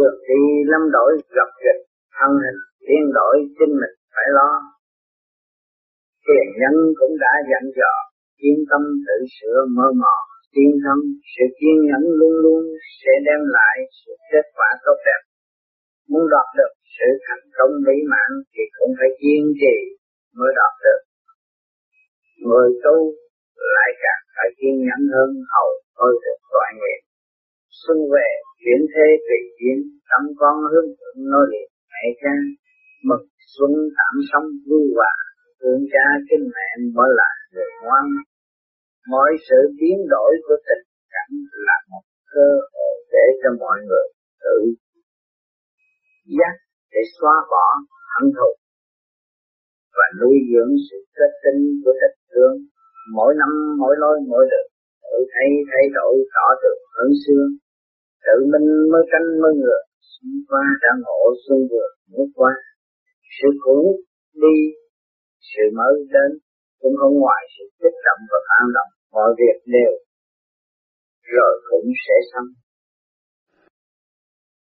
Được đi lâm đổi gặp dịch, thân hình, biến đổi chính mình phải lo. Tiền nhân cũng đã dặn dò, yên tâm tự sửa mơ mò, tiên thân, sự kiên nhẫn luôn luôn sẽ đem lại sự kết quả tốt đẹp. Muốn đạt được sự thành công mỹ mãn thì cũng phải kiên trì mới đạt được. Người tu lại càng phải kiên nhẫn hơn hầu thôi được toại nguyện. Xuân về chuyển thế tùy duyên, tâm con hướng thượng nói liệt mẹ cha, mực xuân tạm sống vui hòa, thương cha kinh mẹ mới là người ngoan. Mọi sự biến đổi của tình cảnh là một cơ hội để cho mọi người tự giác để xóa bỏ hận thù và nuôi dưỡng sự kết tinh của tình thương mỗi năm mỗi lối mỗi đường tự thấy thay đổi tỏ được hướng xương tự mình mới canh, mới ngược xuân qua đã ngộ xuân vừa nước qua sự cũ đi, sự mới đến, cũng không ngoài sự kích động và phản động. Mọi việc đều rồi cũng sẽ xong.